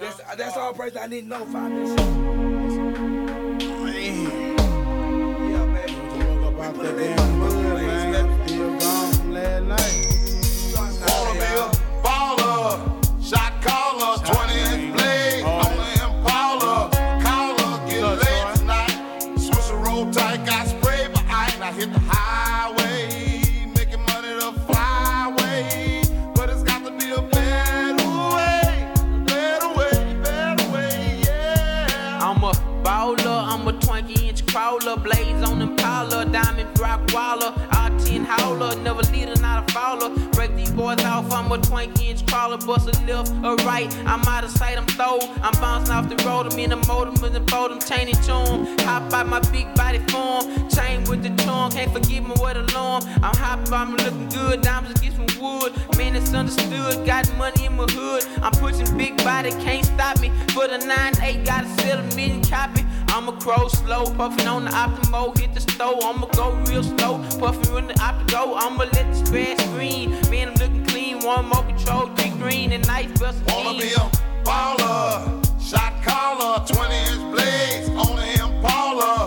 That's, that's all person I need to know. Find this Man. Yeah, baby. Rock waller, R10 howler, never leader, not a follower. Break these boys off, I'm a 20 inch crawler, bust a left or right. I'm out of sight, I'm throw, I'm bouncing off the road, I'm in the motor, with the boat, I'm chaining charm. Hop out my big body form, chain with the charm, can't forgive me what alarm. I'm hot, I'm looking good, diamonds get some wood. Man, it's understood, got money in my hood. I'm pushing big body, can't stop me. For the 9-8, gotta sell a million copy. I'ma crow slow, puffin' on the Optimo, hit the stove. I'ma go real slow, puffin' when the Optimo. I'ma let the spread screen. Man, I'm looking clean, one more control, three green and nice bust Wanna be a baller, shot caller, 20 inch blades on the Impala.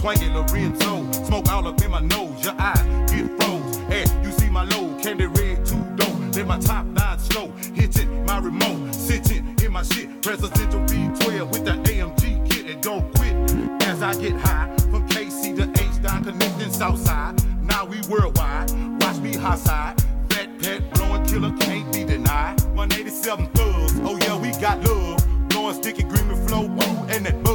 Twanking Lorenzo, smoke all up in my nose. Your eyes get froze. Hey, you see my low, candy red, too dope. Then my top nine slow, hitting my remote, sitting in my shit. Presidential B12 with the AMG kit and don't quit as I get high. From KC to H down connecting Southside. Now we worldwide. Watch me high side. Fat Pat blowing killer can't be denied. 187 thugs. Oh yeah, we got love. Blowing sticky green flow, woo, and that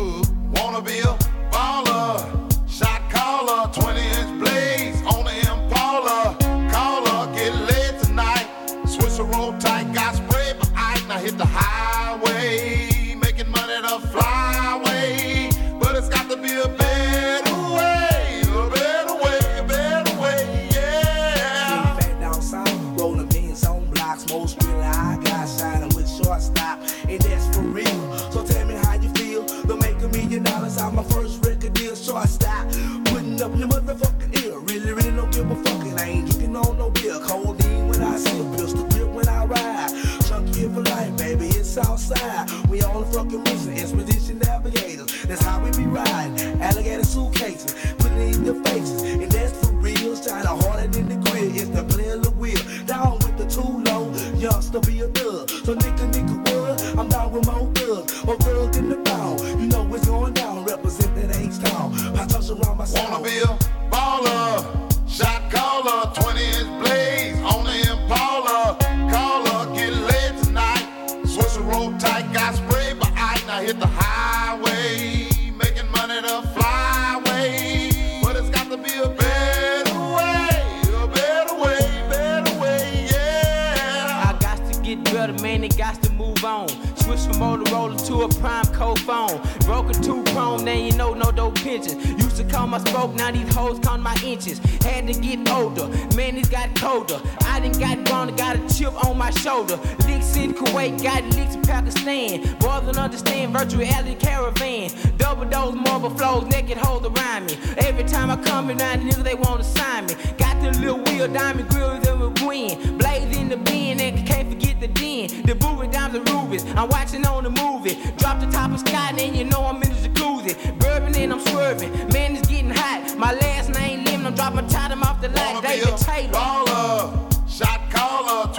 spoke, now these hoes count my inches. Had to get older, man, it's got colder. I done got gone, got a chip on my shoulder. Licks in Kuwait, got licks in Pakistan. Boys don't understand virtual reality caravan. Double dose marble flows, naked hoes around me. Every time I come around, the niggas they want to sign me. Got the little wheel, diamond grills, and we win. Blaze in the bin, and can't forget the den. The booty dimes and rubies. I'm watching on the movie. Drop the top of sky, and you know I'm in the jacuzzi. Bourbon and I'm swerving. Man, it's getting hot. My last name Lemon, I'm dropping time off the line. David Taylor. baller, shot caller,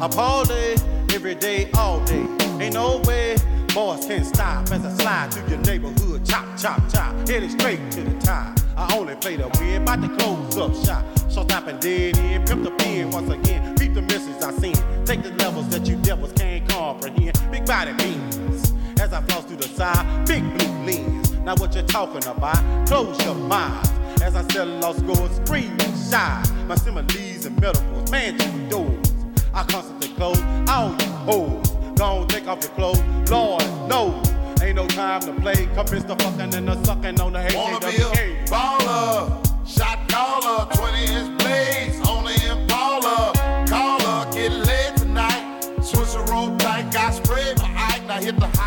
I parlay every day, all day. Ain't no way boys can stop as I slide through your neighborhood. Chop, chop, chop, headed straight to the top. I only play the win, about to close up shop. So stop and dead in, pimp the pin once again. Keep the misses I seen. Take the levels that you devils can't comprehend. Big body beans. As I floss through the side, big blue lens. Now what you talking about? Close your mind. As I sell lost scores, scream and shy. My similes and metaphors, man, you door. I constantly close. I don't get old. Don't take off your clothes. Lord, no. Ain't no time to play. Convince the fucking and the sucking on the hate. Wanna be a baller, shot caller, 20 inch blades on the Impala. Caller, get laid tonight. Switch the road tight, got spread my eye. Now hit the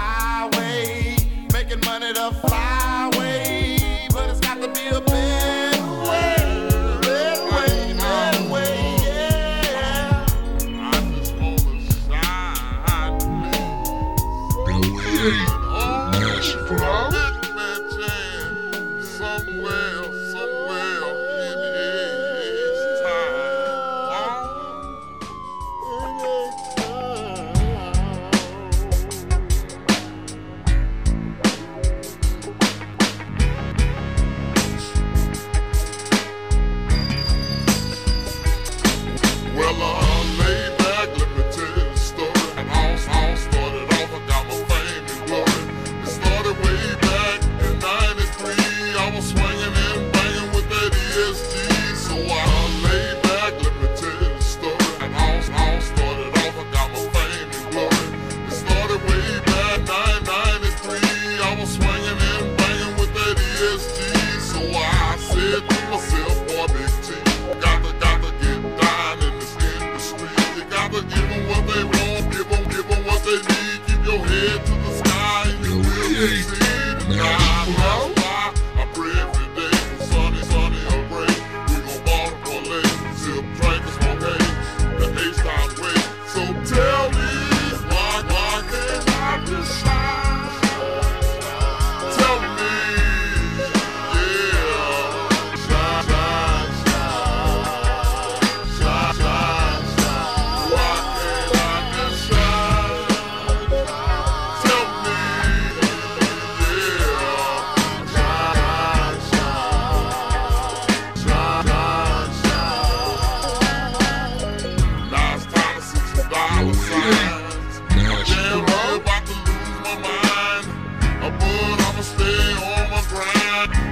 Bye.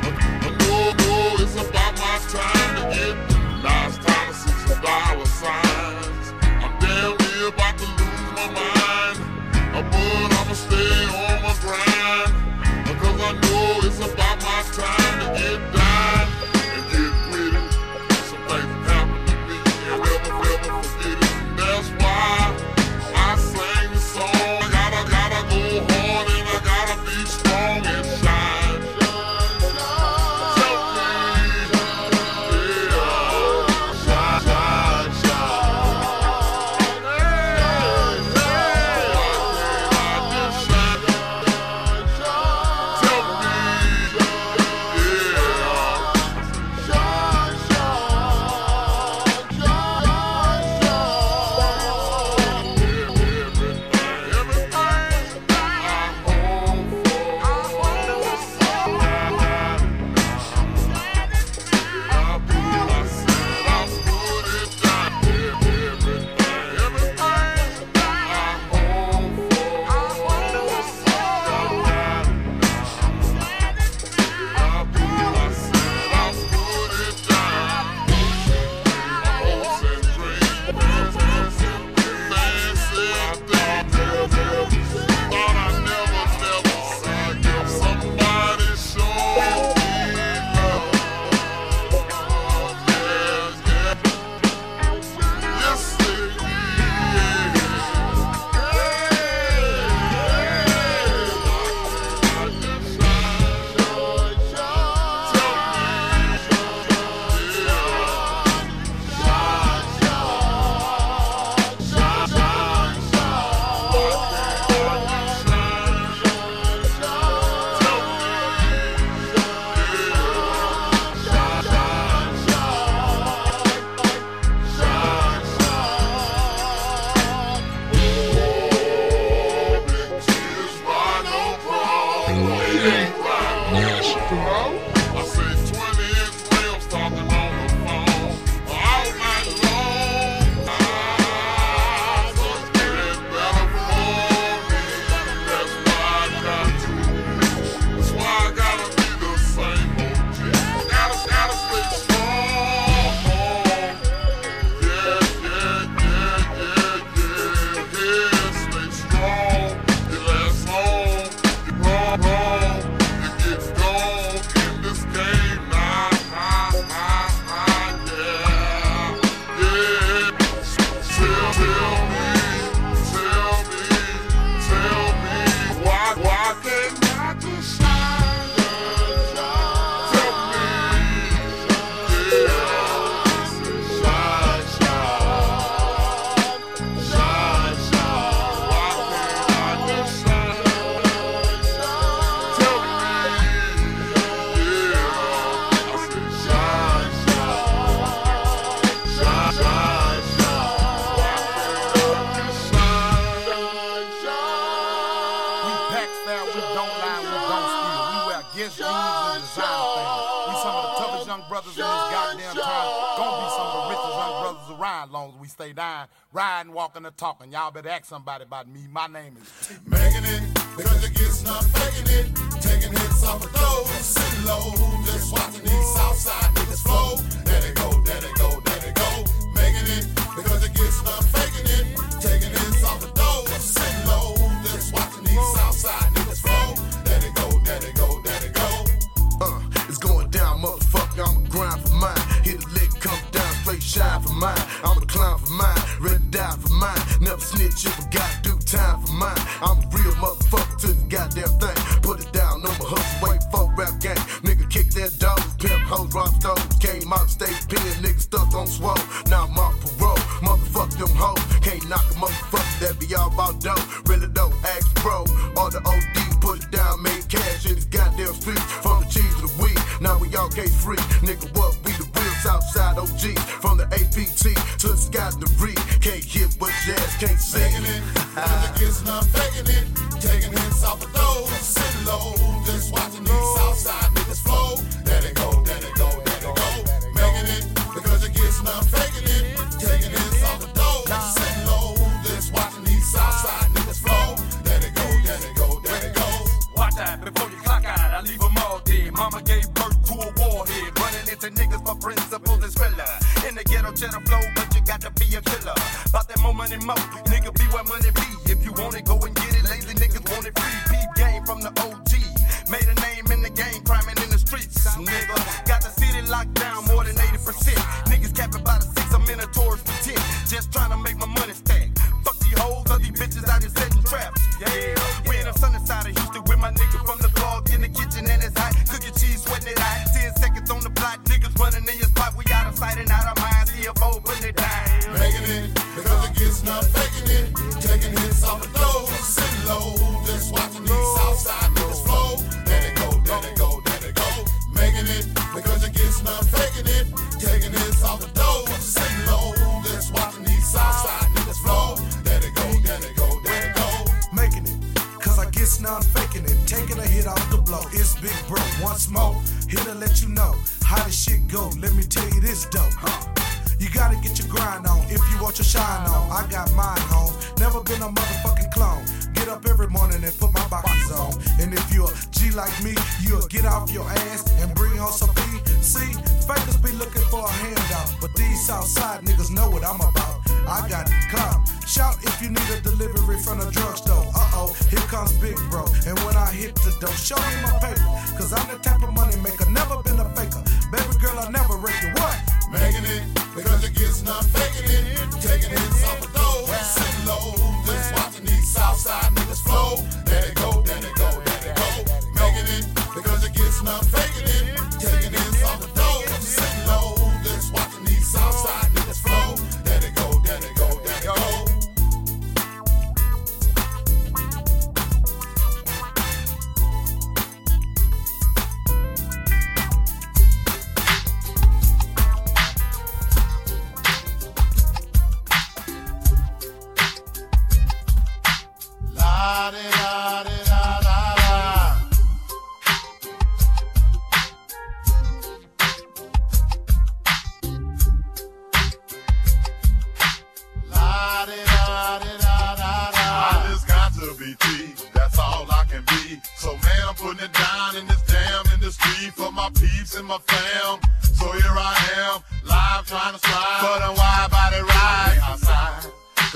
My name is Megan. Because it gets nothing.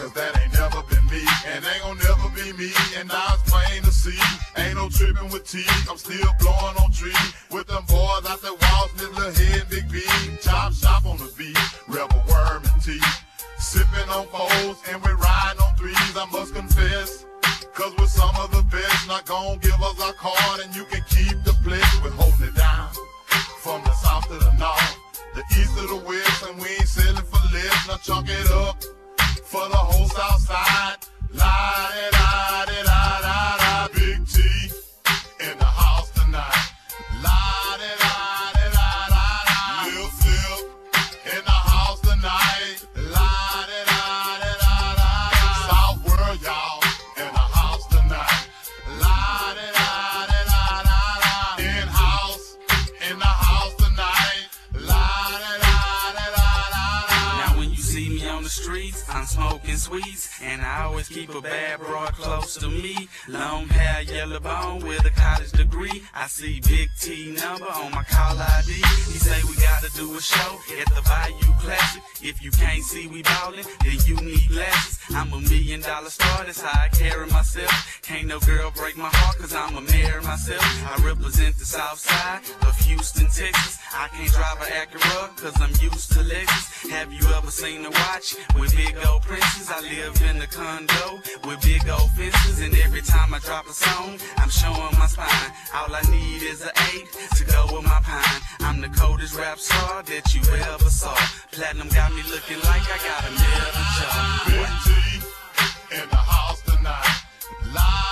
cause that ain't never been me. And ain't gon' never be me. And now it's plain to see. Ain't no tripping with T. I'm still blowing on trees. With them boys out the walls, little head, big B. Chop shop on the beat. Rebel worm and tea. Sipping on foes and we riding on threes. I must confess. Cause we're some of the best, not gon' give us our card and you can keep the pledge. We're holding it down from the south to the north, the east to the west, and we ain't selling for less. Now chunk it up for the whole south side. lie, lie. I always keep a bad broad close to me. Long hair, yellow bone with a college degree. I see Big T number on my call ID. He say we gotta do a show at the Bayou Classic. If you can't see we ballin', then you need glasses. I'm a million dollar star, that's how I carry myself. Can't no girl break my heart, cause I'm a mayor myself. I represent the south side of Houston, Texas. I can't drive an Acura, cause I'm used to Lexus. Have you ever seen a watch with big old princes? I live in a condo with big old fences, and every time I drop a song, I'm showing my spine. All I need is an eight to go with my pine. I'm the coldest rap star that you ever saw. Platinum got me looking like I got a million jaw. Big in the house tonight. La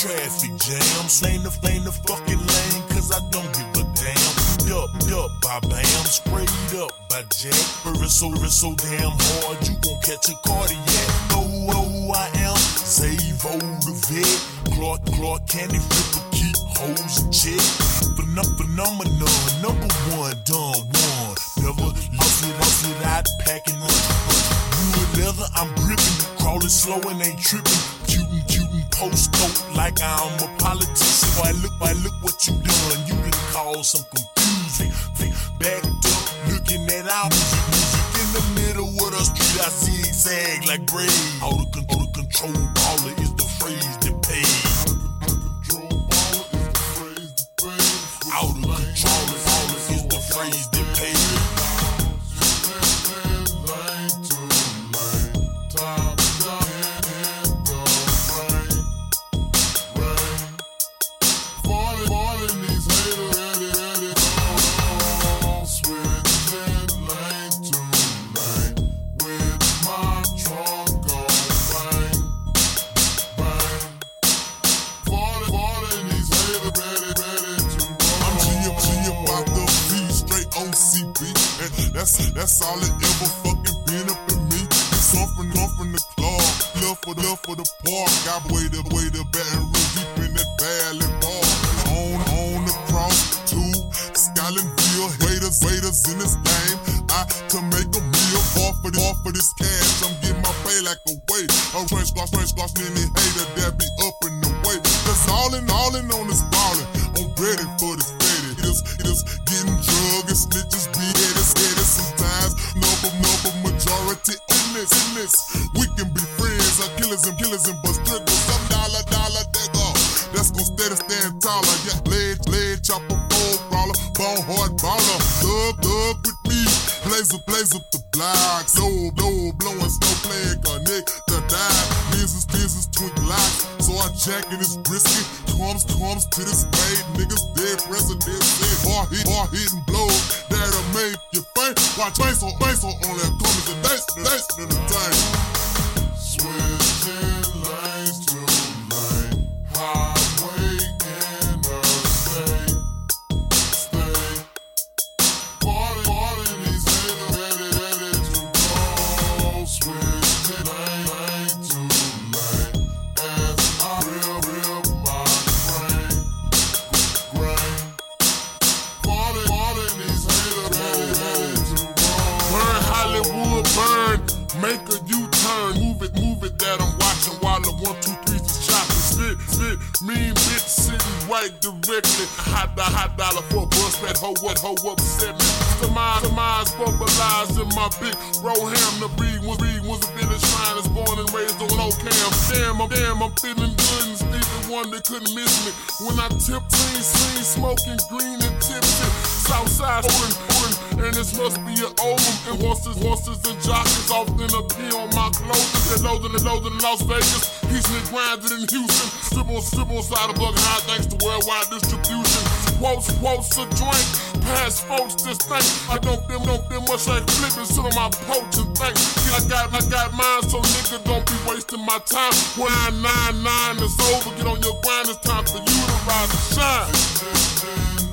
traffic jam. Lane the lane the fucking lane, cause I don't give a damn. Up, up, by bam, sprayed up by Jack. Burrin' so, so damn hard, you gon' catch a cardiac. Know who I am? Save old the vet. Clark, Clark, candy flipper, keep hoes in check. Phenom- Phenomenon, number one, done one. Never lost it, lost it out, packing up. Wood leather, I'm gripping. Crawling slow and ain't tripping. Post coat like I'm a politician. Why look, why look what you done? You done caused some confusion. Backed up, looking at our music, in the middle of the street. I zigzag like braids. Out of, con- out of control, baller for the park. Got way the way the Baton Rouge deep in that valley bar. On on the cross to Skylandville, waiters waiters in this game. I to make a meal off for this for this cash. I'm getting my pay like a weight. A French gloss, French gloss, any hater that be up in the way. Cause all in all in on this ballin', I'm ready for this folks wants a drink. Past folks this thing. I don't them don't them much like flipping, sit on my porch and think. I got I got mine, so nigga don't be wasting my time. Grind nine nine is over. Get on your grind. It's time for you to rise and shine.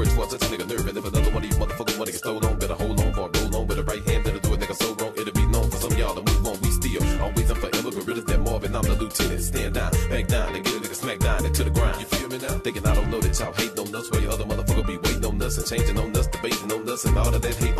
words twice, such a nigga nerve. And if another one of these motherfuckers wanna get stolen, better hold on, bar, roll on with the right hand. That'll do a nigga so wrong, it'll be known for some of y'all to move on. We steal, always and forever, gorillas that Marvin, I'm the lieutenant. Stand down, back down, and get a nigga smack down into the ground. You feel me now? Thinking I don't know that y'all hate no us, where your other motherfucker be waiting on us and changing on us, debating on us, and all of that hate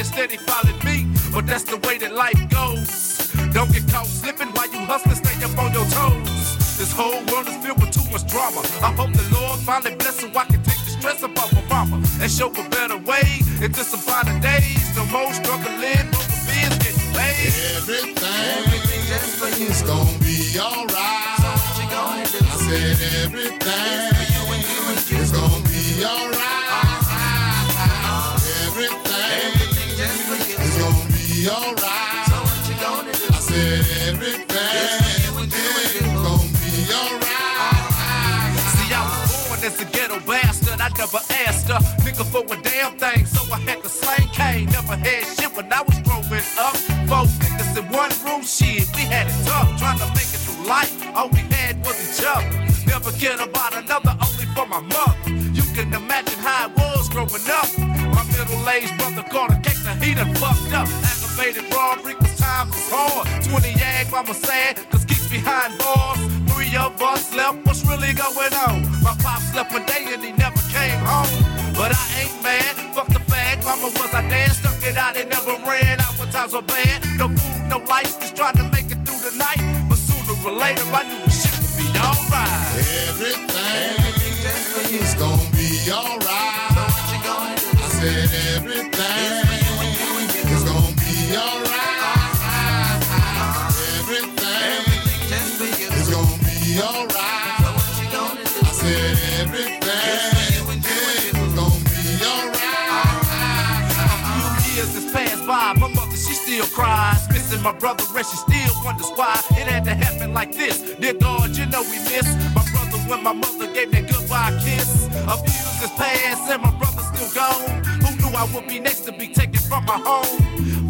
and these steady followed me. But that's the way that life goes. Don't get caught slipping while you hustling, stay up on your toes. This whole world is filled with too much drama. I hope the Lord finally bless so I can take the stress up off my mama and show a better way into some finer days. No more struggling, no more bills getting paid. Everything is gonna be alright. I said everything is gonna be alright. Everything is gonna alright. I said everything gonna be alright. See, I was born as a ghetto bastard. I never asked for a damn thing. So I had to. Never had shit when I was growing up. Four in one room, shit. We had it tough, trying to make it through life. All we had was each other. Never cared about another, only for my mother. You can imagine how was growing up. My middle-aged brother caught a cake that he done fucked up. 20 yag, mama sad, cause keeps behind bars. Three of us left, what's really going on? My pops left one day and he never came home. But I ain't mad, fuck the fag, mama was I dad, stuck it out and never ran out when times were bad. No food, no lights, just trying to make it through the night. But sooner or later, I knew the shit would be alright. Everything is gonna be alright. So what you gonna do? I said everything I said everything is gonna be alright. A few years has passed by, my mother, she still cries. Missing my brother, and she still wonders why it had to happen like this. Dear God, you know we miss my brother when my mother gave that goodbye kiss. A few years has passed, and my brother's still gone. Who knew I would be next to be taken from my home?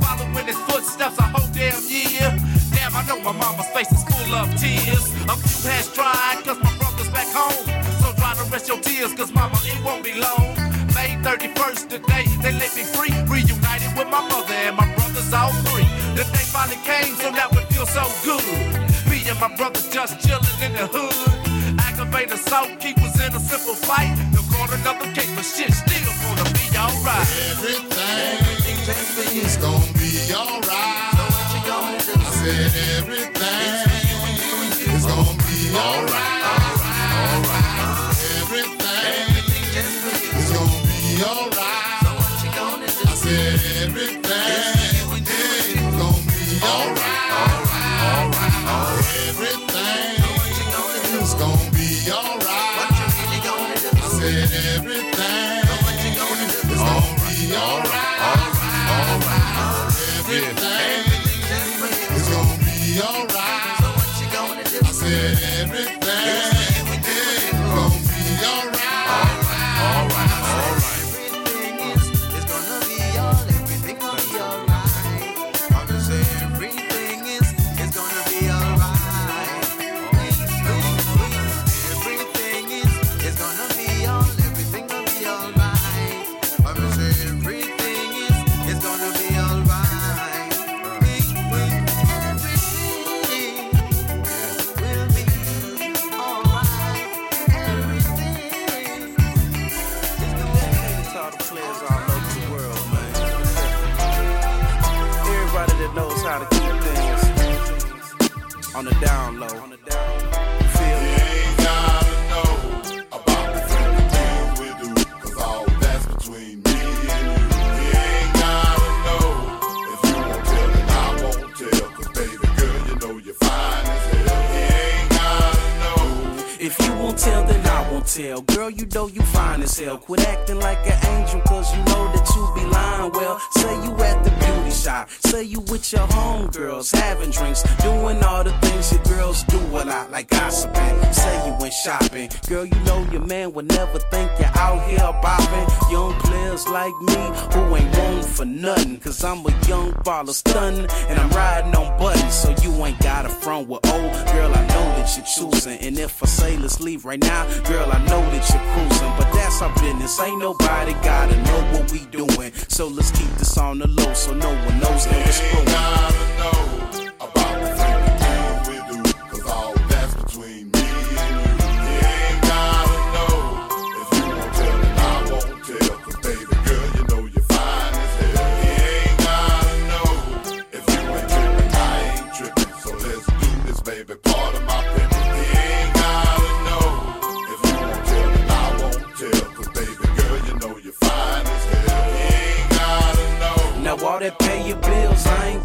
Following his footsteps a whole damn year. Damn, I know my mama's face is full of tears. A few has tried, cause my brother's back home. So try to rest your tears, cause mama, it won't be long. May 31st, the day they let me free. Reunited with my mother and my brothers, all three. The day finally came, so now it feels so good. Me and my brothers just chillin' in the hood. Aggravated assault, keep us in a simple fight. No caught another case, but shit still gonna be alright. Everything is gonna be alright. I said everything is gonna be alright. Everything is gonna be alright. I said everything is gonna be alright. Everything is gonna be alright. I said everything is gonna be alright. Everything is gonna be alright. I said everything on the down low. On the down low. You feel me? ain't gotta know about the things we do, 'cause all that's between me and you. You ain't gotta know if you won't tell, then I won't tell, 'cause baby girl, you know you're fine as hell. You ain't gotta know. If you won't tell, then I won't tell. Girl, you know you fine as hell. Quit acting like an angel, cause you know that you be lying. Well, say you at the shop. Say you with your homegirls, having drinks, doing all the things your girls do a lot, like gossiping. Say you went shopping. Girl, you know your man would never think you're out here bopping. Young players like me who ain't wanting for nothing. Cause I'm a young baller stunning, and I'm riding on buttons. So you ain't got a front with old. Girl, I know that you're choosing. And if I say let's leave right now, girl, I know that you're cruising. But that's our business. Ain't nobody gotta know what we doing. So let's keep this on the low so no one knows that we're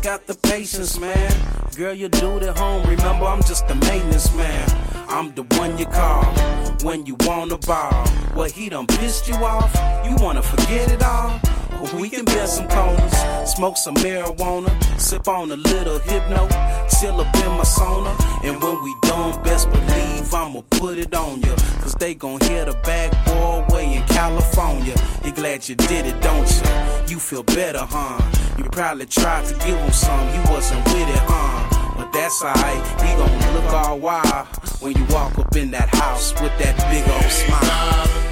got the patience, man. Girl, you do it at home. Remember, I'm just the maintenance man. I'm the one you call when you wanna ball. What he done pissed you off? You wanna forget it all? We can bear some corners, smoke some marijuana, sip on a little hypno, chill up in my sauna. And when we done, best believe I'ma put it on ya. Cause they gon' hear the boy way in California. You glad you did it, don't you? You feel better, huh? You probably tried to give him some, you wasn't with it, huh? But that's alright, he gon' look all wild when you walk up in that house with that big old smile.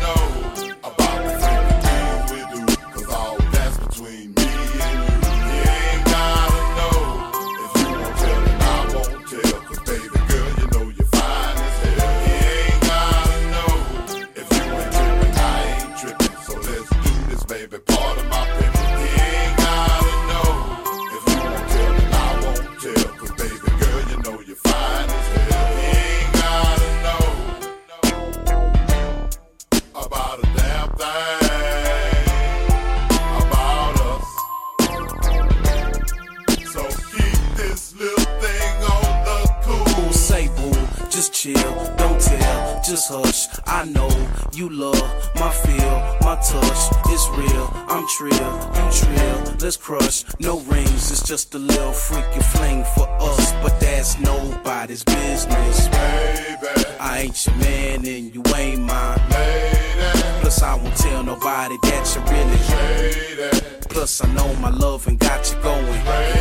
Crush, no rings, it's just a little freaky fling for us. But that's nobody's business, baby. I ain't your man and you ain't my mine, Plus I won't tell nobody that you really Plus I know my love and got you going.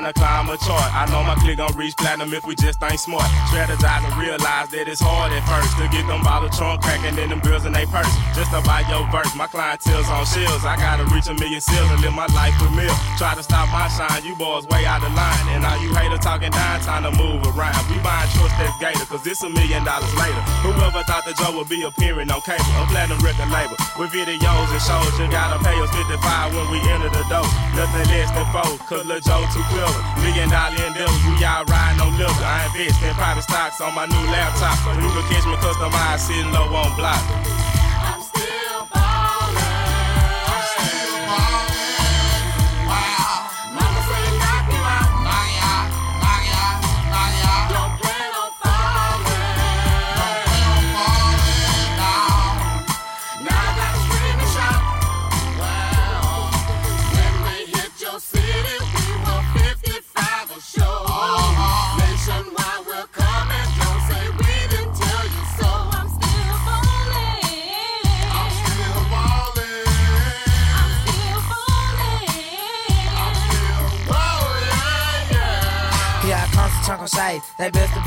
Baby. Time climb a chart. I know my clique gon' reach platinum if we just ain't smart. Strategize and realize that it's hard at first to get them bottle trunk cracking in them bills in they purse. Just buy your verse, my clientele's on shells. I gotta reach a million sales and live my life with meal. Try to stop my shine, you boys way out of line. And all you haters talking down, time to move around. We buying trucks that's gator, cause it's a million dollars later. Whoever thought that Joe would be appearing on cable, a platinum record label. With videos and shows, you gotta pay us 55 when we enter the door. Nothing less than four, cause Lil Joe too clever. Dollar endeavors, we all riding on liquor. I invest in private stocks on my new laptop. So you can catch me customized sitting low on block.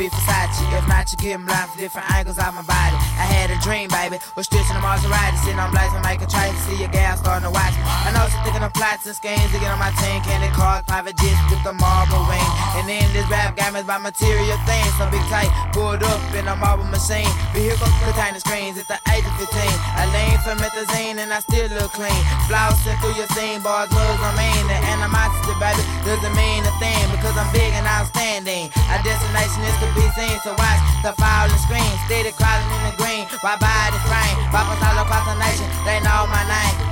Be Versace. If not, you get them blind for different angles out my body. I had a dream, baby. Was stitching the Maserati. Sitting on blazing, make a try to see your gal starting to watch me. I know she's thinking of plots and schemes to get on my team. Candy cars, private jets with the marble ring. And then this rap game is about material things. So big tight, pulled up in a marble machine. Vehicle container screens at the age of 15. I lean for methazine and I still look clean. Flossing through your scene, bars, moves, I mean. The animosity, baby, doesn't mean a thing because I'm big and outstanding. Our destination is to be seen, so watch the fall and scream. Steady crawling in the green, by the frame. Rappers all across the nation, they know my name.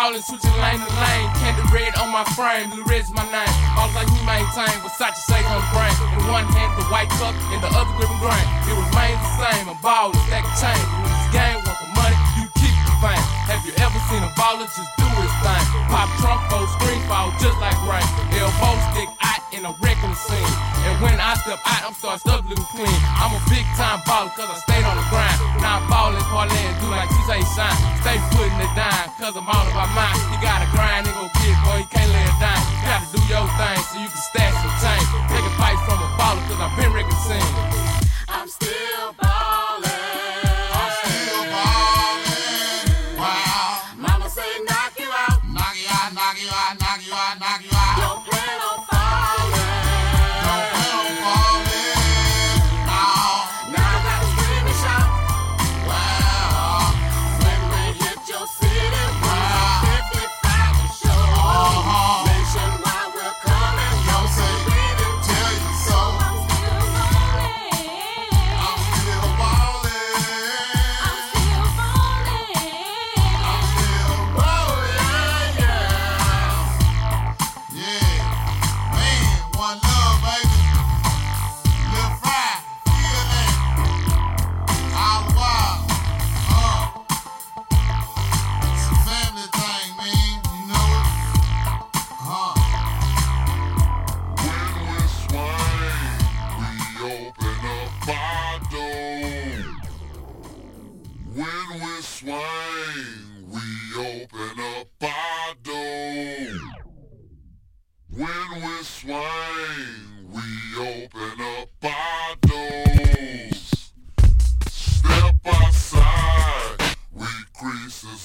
Ballin', shot callin', switching lane to lane. Candy red on my frame, blue red's my name. All like you maintain, Versace shake on brain. In one hand, the white cup, in the other gripping grain. It remains the same, I'm ballin', stack a chain. When this game want the money, you keep the fame. Have you ever seen a baller just do his thing? Pop trunk, fold screen fall just like rain. Elbow stick out in a scene. And when I step out, I'm start clean. I'm a big time baller cause I stayed on the grind. Now I'm ballin', do like say shine. Stay putting it down cause I'm all about mine. You gotta grind, ain't gon' get, boy, you can't lay it down. You gotta do your thing so you can stash some change. Take advice from a baller cause I've been wrecking scene. I'm still ballin'.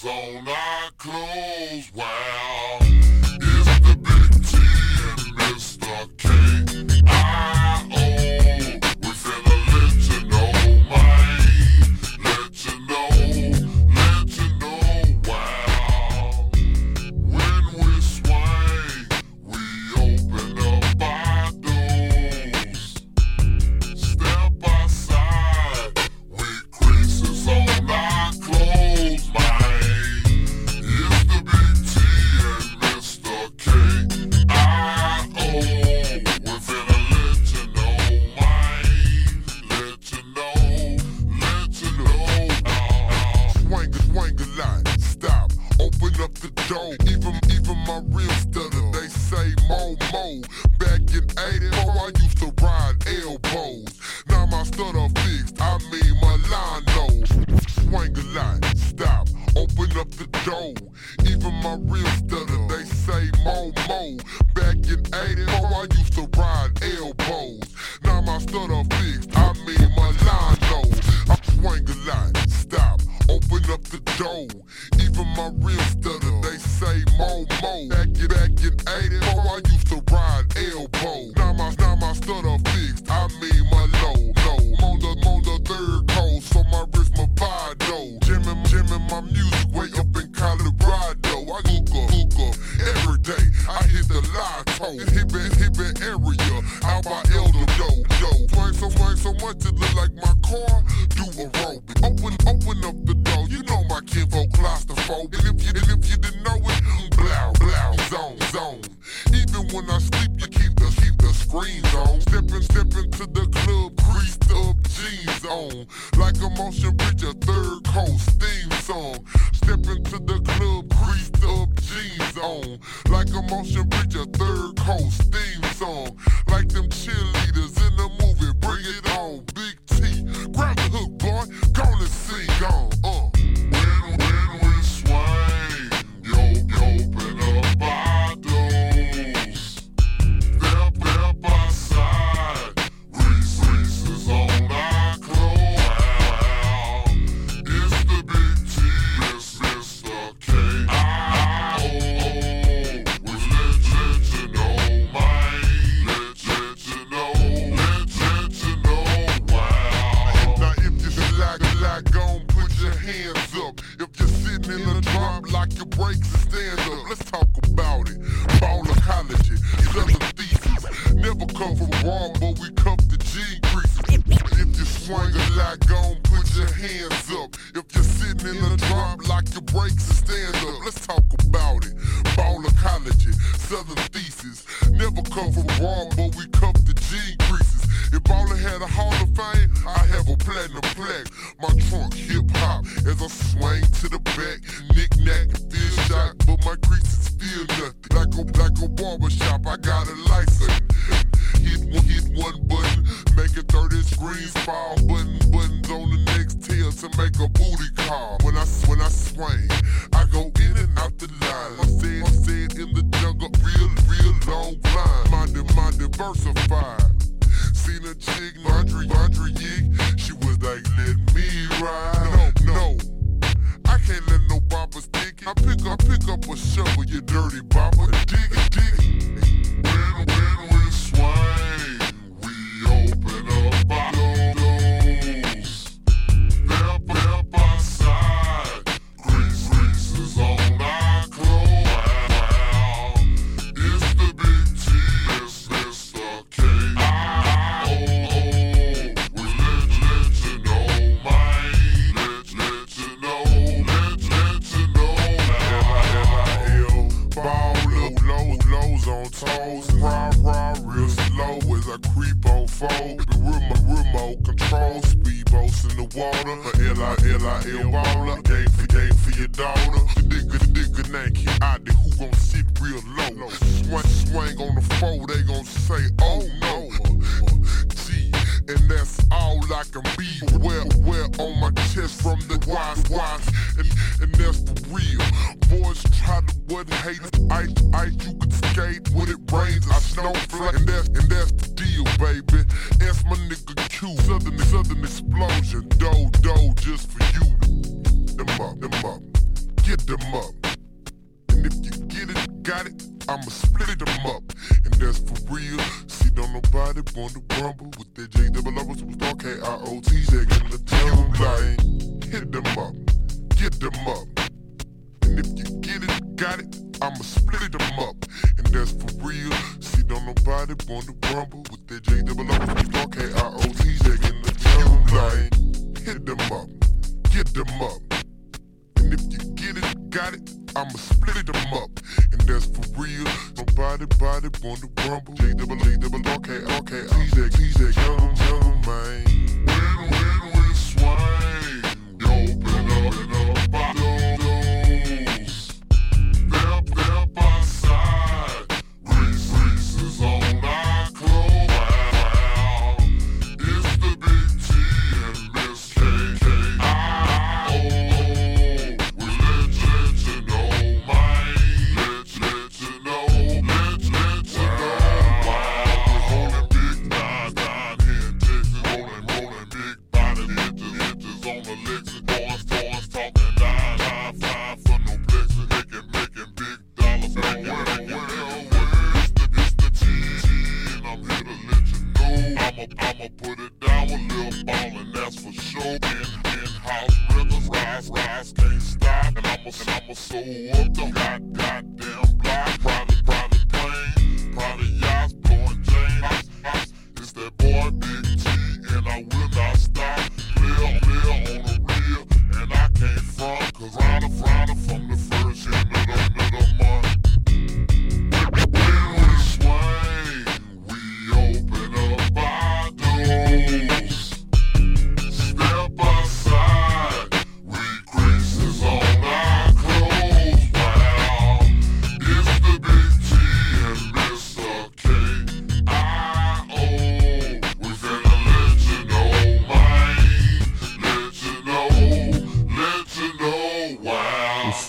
On our clothes. Wow,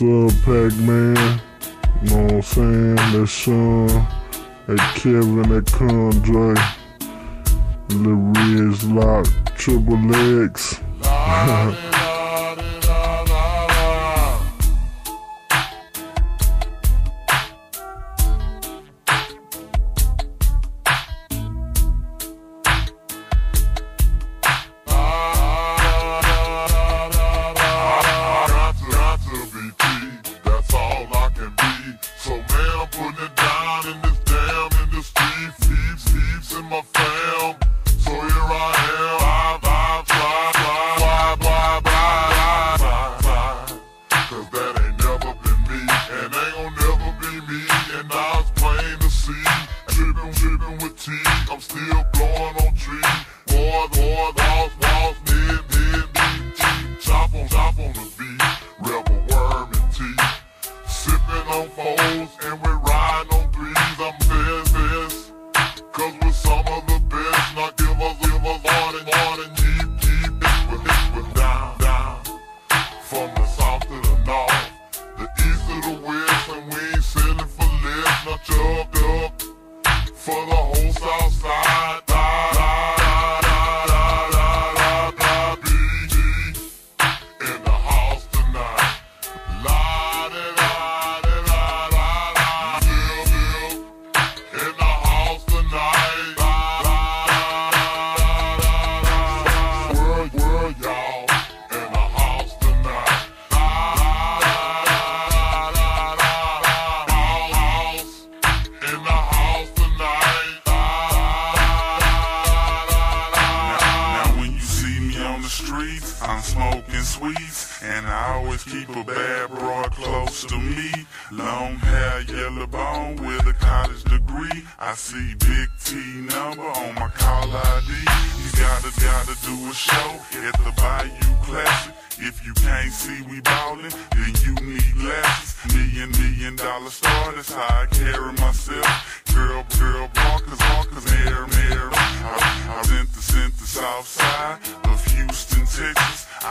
up, Pac-Man? You know what I'm saying? That Sean, that Kevin, that Condre, Lil Riz Lock, Triple X.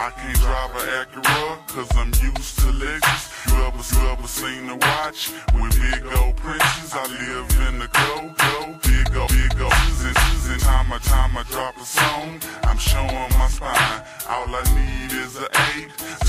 I can't drive a Acura, cause I'm used to Lexus. You ever, you ever seen a watch with big old princes? I live in the go, go, big old, big old businesses. And time by time I drop a song, I'm showing my spine. All I need is an eight.